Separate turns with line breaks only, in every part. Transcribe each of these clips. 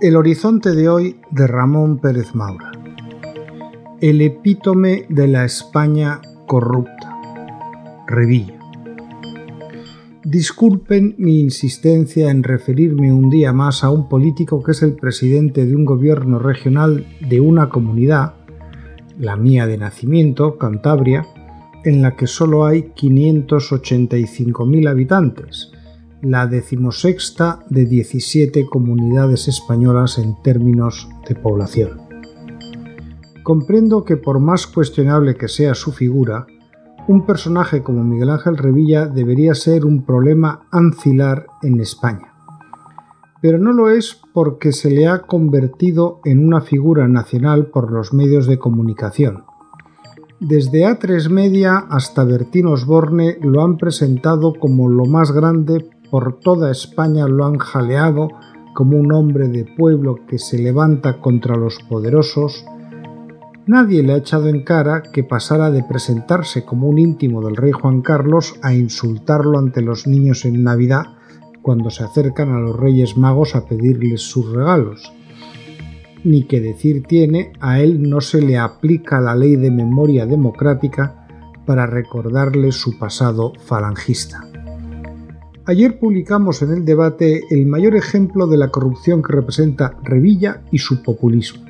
El horizonte de hoy de Ramón Pérez Maura. El epítome de la España corrupta. Revilla. Disculpen mi insistencia en referirme un día más a un político que es el presidente de un gobierno regional de una comunidad, la mía de nacimiento, Cantabria, en la que solo hay 585.000 habitantes, la decimosexta de 17 comunidades españolas en términos de población. Comprendo que por más cuestionable que sea su figura, un personaje como Miguel Ángel Revilla debería ser un problema ancilar en España. Pero no lo es porque se le ha convertido en una figura nacional por los medios de comunicación. Desde A3 Media hasta Bertín Osborne lo han presentado como lo más grande por toda España lo han jaleado como un hombre de pueblo que se levanta contra los poderosos, nadie le ha echado en cara que pasara de presentarse como un íntimo del rey Juan Carlos a insultarlo ante los niños en Navidad cuando se acercan a los Reyes Magos a pedirles sus regalos. Ni que decir tiene, a él no se le aplica la ley de memoria democrática para recordarle su pasado falangista. Ayer publicamos en el debate el mayor ejemplo de la corrupción que representa Revilla y su populismo.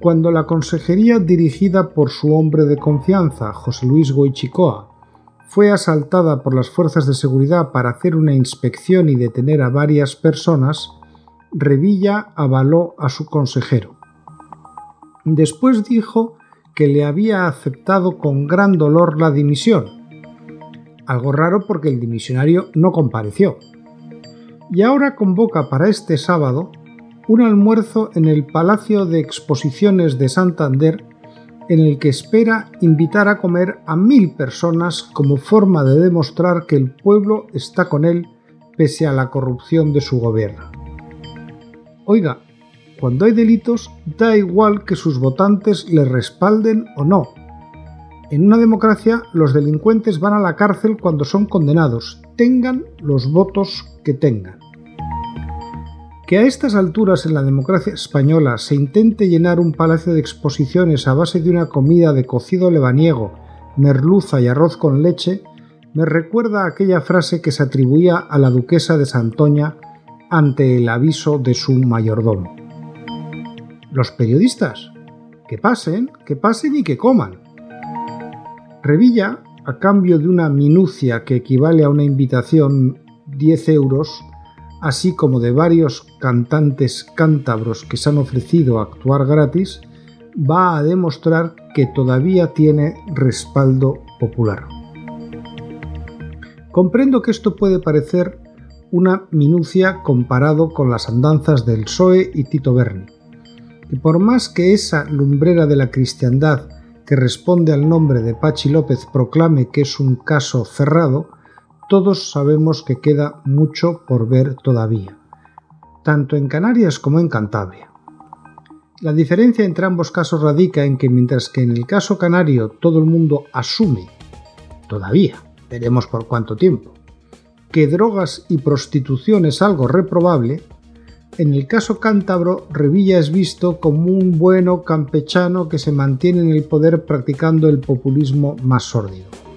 Cuando la consejería dirigida por su hombre de confianza, José Luis Goichicoa, fue asaltada por las fuerzas de seguridad para hacer una inspección y detener a varias personas, Revilla avaló a su consejero. Después dijo que le había aceptado con gran dolor la dimisión, algo raro porque el dimisionario no compareció. Y ahora convoca para este sábado un almuerzo en el Palacio de Exposiciones de Santander en el que espera invitar a comer a mil personas como forma de demostrar que el pueblo está con él pese a la corrupción de su gobierno. Oiga, cuando hay delitos da igual que sus votantes le respalden o no, en una democracia los delincuentes van a la cárcel cuando son condenados, tengan los votos que tengan. Que a estas alturas en la democracia española se intente llenar un palacio de exposiciones a base de una comida de cocido lebaniego, merluza y arroz con leche, me recuerda aquella frase que se atribuía a la duquesa de Santoña ante el aviso de su mayordomo. Los periodistas, que pasen, que pasen y que coman. Revilla, a cambio de una minucia que equivale a una invitación 10 euros, así como de varios cantantes cántabros que se han ofrecido a actuar gratis, va a demostrar que todavía tiene respaldo popular. Comprendo que esto puede parecer una minucia comparado con las andanzas del PSOE y Tito Berni, que por más que esa lumbrera de la cristiandad que responde al nombre de Pachi López proclame que es un caso cerrado, todos sabemos que queda mucho por ver todavía, tanto en Canarias como en Cantabria. La diferencia entre ambos casos radica en que mientras que en el caso canario todo el mundo asume, todavía, veremos por cuánto tiempo, que drogas y prostitución es algo reprobable, en el caso cántabro, Revilla es visto como un bueno campechano que se mantiene en el poder practicando el populismo más sórdido.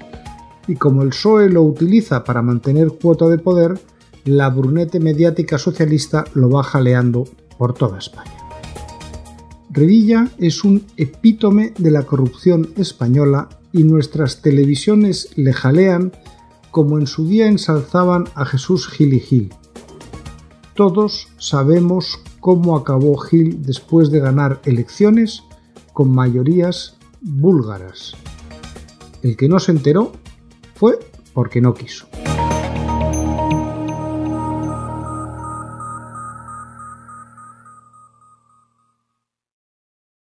Y como el PSOE lo utiliza para mantener cuota de poder, la brunete mediática socialista lo va jaleando por toda España. Revilla es un epítome de la corrupción española y nuestras televisiones le jalean como en su día ensalzaban a Jesús Gil y Gil todos sabemos cómo acabó Gil después de ganar elecciones con mayorías búlgaras. El que no se enteró fue porque no quiso.